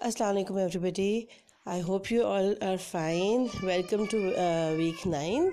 Assalamualaikum everybody. I hope you all are fine. Welcome to uh, week 9.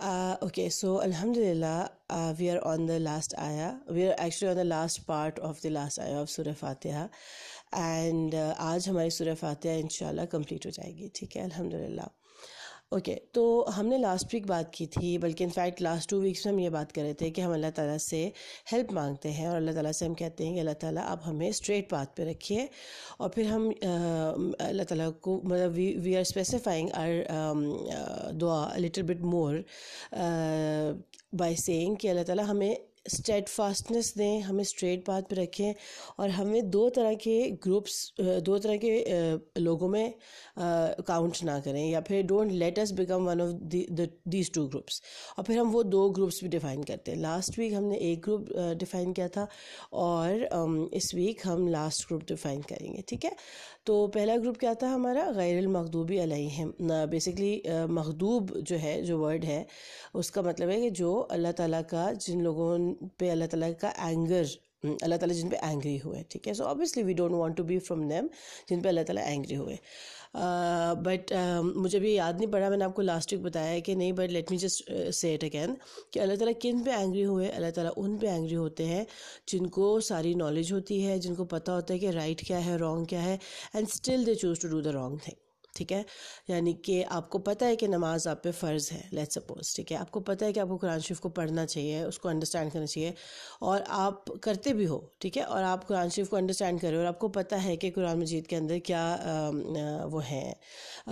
uh, okay so alhamdulillah uh, we are on the last ayah we are actually on the last part of the last ayah of surah fatiha and uh, आज हमारी surah fatiha inshallah complete हो जाएगी ठीक है अल्हम्दुलिल्लाह okay okay, तो हमने last week बात की थी बल्कि इनफैक्ट लास्ट टू वीक्स में हम ये बात कर रहे थे कि हम अल्लाह ताला से हेल्प मांगते हैं और अल्लाह ताला से हम कहते हैं कि अल्लाह ताला आप हमें स्ट्रेट पाथ पे रखिए और फिर हम अल्लाह ताला को मतलब we we are specifying our दुआ little bit more by saying कि अल्लाह ताला हमें स्टेट फास्टनेस दें, हमें स्ट्रेट पाथ पे रखें और हमें दो तरह के ग्रुप्स दो तरह के लोगों में काउंट ना करें या फिर don't let us become one of these two groups और फिर हम वो दो ग्रुप्स भी डिफ़ाइन करते हैं। लास्ट वीक हमने एक ग्रुप डिफ़ाइन किया था और इस वीक हम लास्ट ग्रुप डिफ़ाइन करेंगे, ठीक है? तो पहला ग्रुप क्या था हमारा? गैर मखदूबी अलैहिम बेसिकली मखदूब जो है, जो वर्ड है, उसका मतलब है कि जो अल्लाह ताला का जिन लोगों पे अल्लाह ताला का एंगर अल्लाह ताला जिन पे एंग्री हुए ठीक है? So obviously we don't want to be from them जिन पे अल्लाह ताला एंग्री हुए। बट uh, uh, मुझे भी याद नहीं पड़ा मैंने आपको लास्ट वीक बताया कि नहीं but let me just say it again कि अल्लाह ताला किन पे एंग्री हुए? अल्लाह ताला उन पे एंग्री होते हैं जिनको सारी नॉलेज होती है जिनको पता होता है कि राइट क्या है रॉन्ग क्या है and still they choose to do the wrong thing ठीक है? यानी कि आपको पता है कि नमाज़ आप पे फ़र्ज़ है लेट सपोज़ ठीक है? आपको पता है कि आपको कुरान शरीफ को पढ़ना चाहिए, उसको अंडरस्टैंड करना चाहिए और आप करते भी हो, ठीक है? और आप कुरान शरीफ को अंडरस्टैंड करें और आपको पता है कि कुरान मजीद के अंदर क्या वो हैं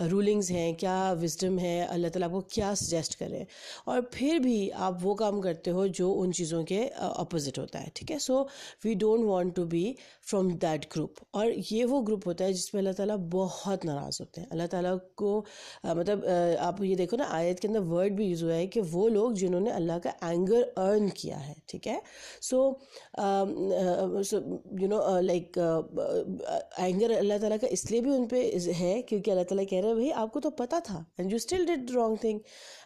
रूलिंग्स हैं, क्या विजडम है, अल्लाह ताला आपको क्या सजेस्ट करें और फिर भी आप वो काम करते हो जो उन चीज़ों के अपोजिट होता है, ठीक है? So we don't want to be from that group और ये वो ग्रुप होता है जिसमें अल्लाह ताला बहुत नाराज़ होते हैं। अल्लाह ताला को आ, मतलब आ, आप ये देखो ना आयत के अंदर वर्ड भी यूज़ हुआ है कि वो लोग जिन्होंने अल्लाह का एंगर अर्न किया है ठीक है? So you know like anger Allah Ta'ala का इसलिए भी उन पर है क्योंकि अल्लाह ताला कह रहे हैं भाई आपको तो पता था and you still did wrong thing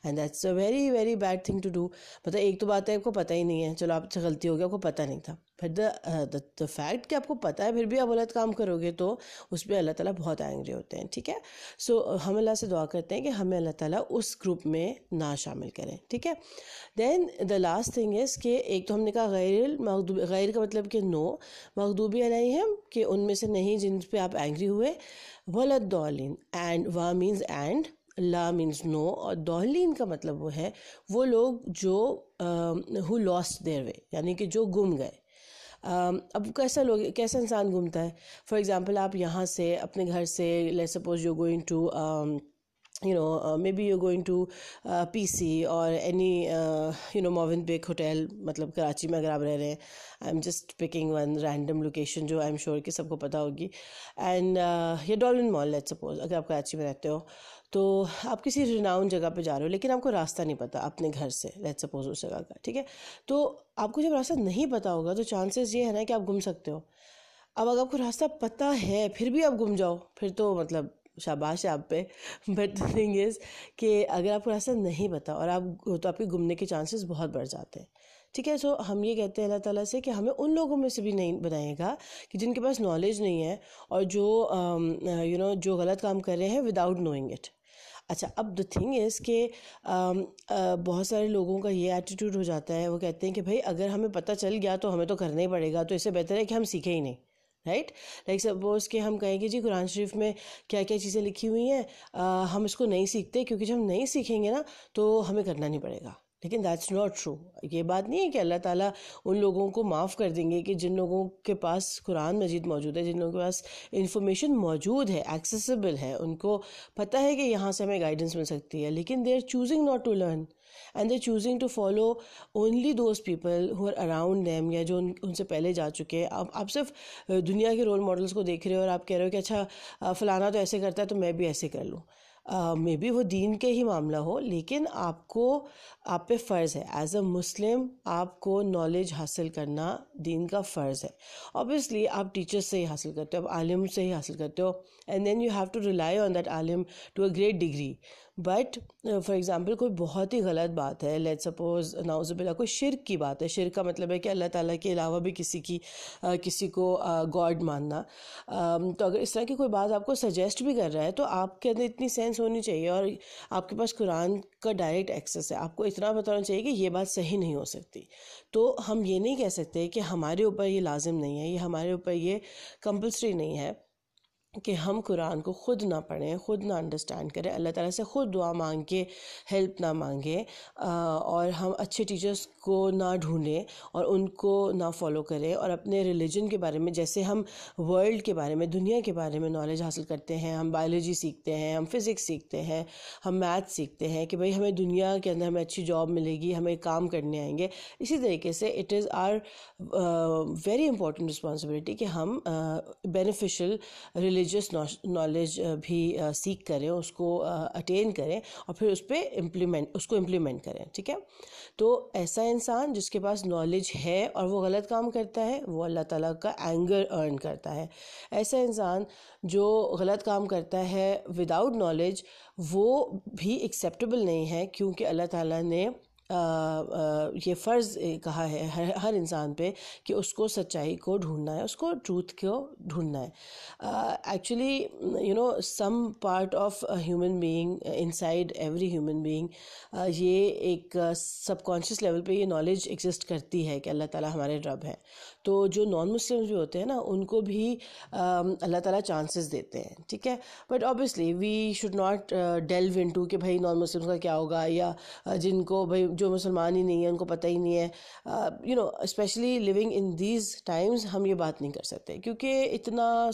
and that's a very very bad thing to do मतलब एक तो बात है आपको पता ही नहीं है चलो आपसे गलती हो गया आपको पता नहीं था। फिर द द फैक्ट कि आपको पता है फिर भी आप गलत काम करोगे तो उस पर अल्लाह ताला बहुत एंग्री होते हैं ठीक है? सो so, हम अल्लाह से दुआ करते हैं कि हमें अल्लाह ताला उस ग्रुप में ना शामिल करें ठीक है? Then the last thing is कि एक तो हमने कहा गैर मखदूब गैर का मतलब कि नो मखदूबी अलैहिम कि उनमें से नहीं जिन पे आप एंग्री हुए वलद दौलिन एंड वाह मीन्स एंड ला मीन्स नो और दोहलीन का मतलब वो है वो लोग जो हु लॉस्ट देयर वे यानी कि जो गुम गए अब कैसा लोग कैसा इंसान घूमता है? फॉर एग्ज़ाम्पल आप यहाँ से अपने घर से let suppose you going to you know uh, maybe you're going to uh, PC or any uh, you know Movenpick hotel मतलब कराची में अगर आप रह रहे हैं I am just picking one random location जो आई एम श्योर कि सबको पता होगी. एंड ये डॉलिन मॉल लेट सपोज़ अगर आप कराची में रहते हो. तो आप किसी रिनाउन जगह पे जा रहे हो, लेकिन आपको रास्ता नहीं पता अपने घर से लेट सपोज़ उस जगह का, ठीक है? तो आपको जब रास्ता नहीं पता होगा तो चांसेस ये है ना कि आप घूम सकते हो। अब अगर आपको रास्ता पता है, फिर भी आप घूम जाओ। फिर तो मतलब शाबाश है आप पे। बट थिंग इज़ कि अगर आपको रास्ता नहीं पता और आप तो आपके घूमने के चांसेस बहुत बढ़ जाते हैं। ठीक है सो हम ये कहते हैं अल्लाह ताला से कि हमें उन लोगों में से भी नहीं बनाएगा कि जिनके पास नॉलेज नहीं है और जो यू नो जो गलत काम कर रहे हैं विदाउट नोइंग इट अच्छा अब द थिंग इज़ कि बहुत सारे लोगों का ये एटीट्यूड हो जाता है। वो कहते हैं कि भाई, अगर हमें पता चल गया तो हमें तो करना ही पड़ेगा तो इससे बेहतर है कि हम सीखें ही नहीं राइट लाइक सपोज़ कि हम कहेंगे जी कुरान शरीफ में क्या क्या चीज़ें लिखी हुई हैं हम इसको नहीं सीखते, क्योंकि जब हम नहीं सीखेंगे ना तो हमें करना नहीं पड़ेगा। लेकिन दैट्स नॉट ट्रू ये बात नहीं है कि अल्लाह ताला उन लोगों को माफ़ कर देंगे कि जिन लोगों के पास कुरान मजीद मौजूद है जिन लोगों के पास इंफॉर्मेशन मौजूद है एक्सेसिबल है उनको पता है कि यहाँ से हमें गाइडेंस मिल सकती है। लेकिन they are choosing not to learn and they choosing to follow only those people who are around them या जो उन, उनसे पहले जा चुके हैं। आप आप सिर्फ़ दुनिया के रोल मॉडल्स को देख रहे हो और आप कह रहे हो कि अच्छा फ़लाना तो ऐसे करता है तो मैं भी ऐसे कर लूँ। मे बी वो दीन के ही मामला हो, लेकिन आपको, आप पे फ़र्ज़ है। एज अ मुस्लिम आपको नॉलेज हासिल करना दीन का फ़र्ज़ है। ऑब्वियसली आप टीचर्स से ही हासिल करते हो, आप आलिम से ही हासिल करते हो and then you have to rely on that आलिम to a great degree but for example कोई बहुत ही गलत बात है लेट सपोज़ नाउज़बिल्ला कोई शिरक की बात है। शिरक का मतलब है कि अल्लाह ताला के अलावा भी किसी की uh, किसी को गॉड मानना। um, तो अगर इस तरह की कोई बात आपको सजेस्ट भी कर रहा है तो आपके अंदर इतनी सेंस होनी चाहिए और आपके पास कुरान का डायरेक्ट एक्सेस है। आपको इतना बताना चाहिए कि ये बात सही नहीं हो सकती। तो हम ये नहीं कह सकते कि हमारे ऊपर ये लाजिम नहीं है ये हमारे ऊपर ये कंपलसरी नहीं है। कि हम कुरान को ख़ुद ना पढ़ें, ख़ुद ना अंडरस्टैंड करें। अल्लाह ताला से ख़ुद दुआ मांग के हेल्प ना मांगें और हम अच्छे टीचर्स को ना ढूंढें और उनको ना फॉलो करें और अपने रिलीजन के बारे में, जैसे हम वर्ल्ड के बारे में, दुनिया के बारे में नॉलेज हासिल करते हैं, हम बायोलॉजी सीखते हैं, हम फिज़िक्स सीखते हैं, हम मैथ सीखते हैं कि भाई हमें दुनिया के अंदर हमें अच्छी जॉब मिलेगी, हमें काम करने आएँगे। इसी तरीके से it is our very important responsibility कि हम बेनिफिशियल रिलीजन रिलीजियस नॉलेज भी सीख करें, उसको अटेन करें और फिर उस पर इम्प्लीमेंट उसको इम्प्लीमेंट करें, ठीक है? तो ऐसा इंसान जिसके पास नॉलेज है और वो गलत काम करता है, वो अल्लाह ताला का एंगर अर्न करता है। ऐसा इंसान जो गलत काम करता है विदाउट नॉलेज वो भी एक्सेप्टेबल नहीं है क्योंकि अल्लाह ताला ने ये फ़र्ज़ कहा है हर हर इंसान पे कि उसको सच्चाई को ढूंढना है, उसको ट्रूथ को ढूंढना है। Actually you know some part of human being inside every human being ये एक सबकॉन्शियस लेवल पे ये नॉलेज एग्जिस्ट करती है कि अल्लाह ताला हमारे रब हैं। तो जो नॉन मुस्लिम भी होते हैं ना, उनको भी अल्लाह ताला चांसेस देते हैं, ठीक है? But obviously we should not delve into कि भाई नॉन मुस्लिम्स का क्या होगा या जिनको भाई जो मुसलमान ही नहीं है उनको पता ही नहीं है। You know specially living in these times हम ये बात नहीं कर सकते क्योंकि इतना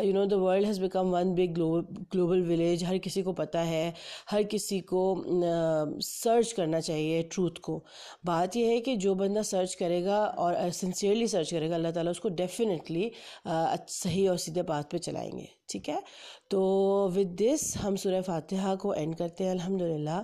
you know the world has become one big global village हर किसी को पता है हर किसी को सर्च uh, करना चाहिए ट्रूथ को। बात यह है कि जो बंदा सर्च करेगा और सिंसियरली uh, सर्च करेगा अल्लाह ताला उसको डेफिनेटली uh, सही और सीधे बात पे चलाएँगे ठीक है? तो विद दिस हम सूर्य फातिहा को एंड करते हैं अल्हम्दुलिल्लाह।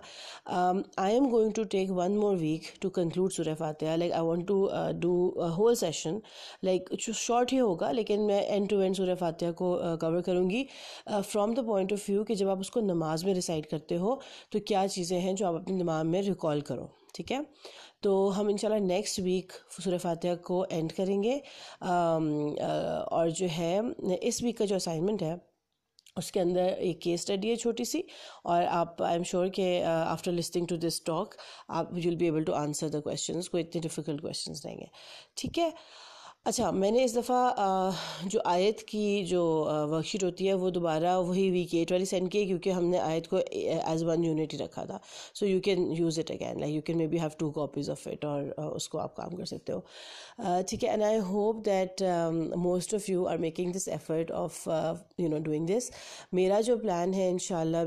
I am going to take one more week to conclude Surya Fatiha. Like I want to do whole session like short ही होगा लेकिन मैं एंड टू एंड सूर्य फातिहा को कवर uh, करूँगी। From the point of view कि जब आप उसको नमाज़ में रिसाइड करते हो तो क्या चीज़ें हैं जो आप अपने दिमाग में रिकॉल करो ठीक है? तो हम इंशाल्लाह नेक्स्ट वीक सूर्य फातिहा को एंड करेंगे। Um, uh, और जो है इस वीक का जो असाइनमेंट है उसके अंदर एक केस स्टडी है छोटी सी और आप आई एम श्योर के after listening to this talk आप will be able to answer the questions कोई इतने डिफ़िकल्ट क्वेश्चंस नहीं है। ठीक है? अच्छा मैंने इस दफ़ा जो आयत की जो वर्कशीट होती है, वो दोबारा वही वीक एट वाली सेंड की क्योंकि हमने आयत को एज वन यूनिट ही रखा था। So you can use it again like you can maybe have two copies of it और उसको आप काम कर सकते हो। ठीक है and I hope that most of you are making this effort of you know doing this मेरा जो प्लान है इन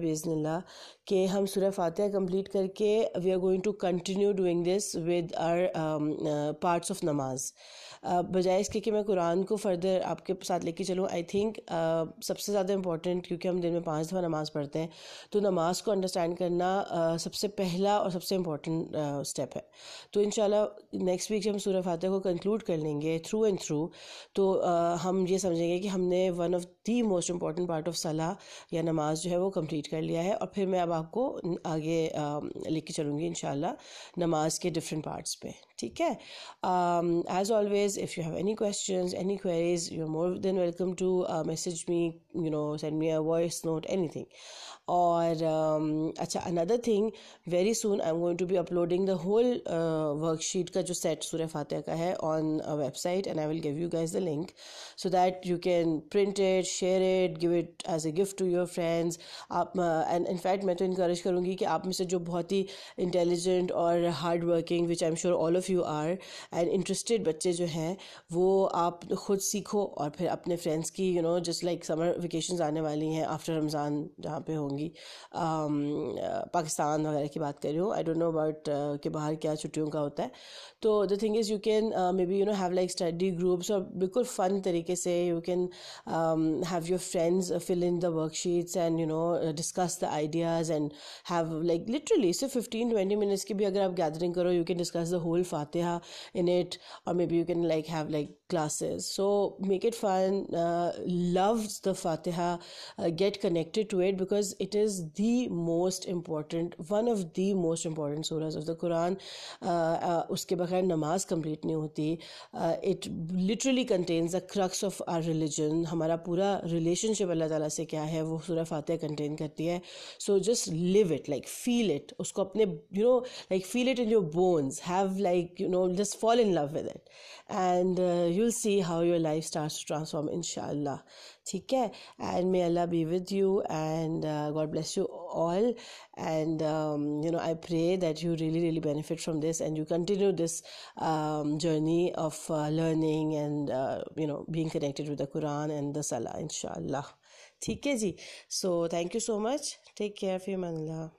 बेज़नल्ला कि हम सूर्य फातिहा कंप्लीट करके we are going to continue doing this with our parts of नमाज़ बजाय इसके कि मैं कुरान को फर्दर आपके साथ लेके चलूँ। आई थिंक सबसे ज़्यादा इंपॉर्टेंट क्योंकि हम दिन में पाँच दफ़ा नमाज़ पढ़ते हैं तो नमाज़ को अंडरस्टैंड करना uh, सबसे पहला और सबसे इंपॉर्टेंट स्टेप है। तो इन नेक्स्ट वीक जब हम सूर्य फातह को कंक्लूड कर लेंगे थ्रू एंड थ्रू तो uh, हम ये समझेंगे कि हमने one of the most important part of सलाह या नमाज़ जो है वो कंप्लीट कर लिया है और फिर मैं अब आपको आगे लेके चलूँगी इन नमाज़ के डिफरेंट पार्ट्स पे। ठीक है? As always if you have any questions any queries you are more than welcome to message me you know send me a voice note anything और um, अच्छा another thing very soon I am going to be uploading the whole worksheet का जो set सूर्य फातह का है on a website and I will give you guys the link so that you can print it share it give it as a gift to your friends आप and in fact मैं तो इनक्रेज करूँगी कि आप में से जो बहुत ही इंटेलिजेंट और hard working which I am sure all of you are and interested बच्चे जो हैं वो आप खुद सीखो और फिर अपने फ्रेंड्स की you know just like summer vacation आने वाली हैं आफ्टर रमज़ान जहाँ पे होंगे। होंगी पाकिस्तान वगैरह की बात कर रही हूँ। आई डोंट नो अबाउट के बाहर क्या छुट्टियों का होता है। तो the thing is you can maybe you know have like study groups और बिल्कुल फ़न तरीके से you can have your friends fill in the worksheets and you know discuss the ideas and have like literally सिर्फ़ fifteen twenty minutes की भी अगर आप gathering करो you can discuss the whole Fatiha in it और maybe you can like have like classes. So make it fun uh, love the fatiha uh, get connected to it because it is the most important one of the most important surahs of the quran. Uh, uh, uske namaz complete nahi hoti. Uh, it literally contains the crux of our religion. Hamara pura relationship allah taala se kya hai wo surah fatiha contain karti hai. So just live it like feel it. Usko apne you know like feel it in your bones. Have like you know just fall in love with it. And uh, you'll see how your life starts to transform inshallah. Okay and may allah be with you and uh, god bless you all. And um, you know i pray that you really really benefit from this and you continue this um, journey of uh, learning and uh, you know being connected with the quran and the salah inshallah. Okay ji? So thank you so much. Take care of your manla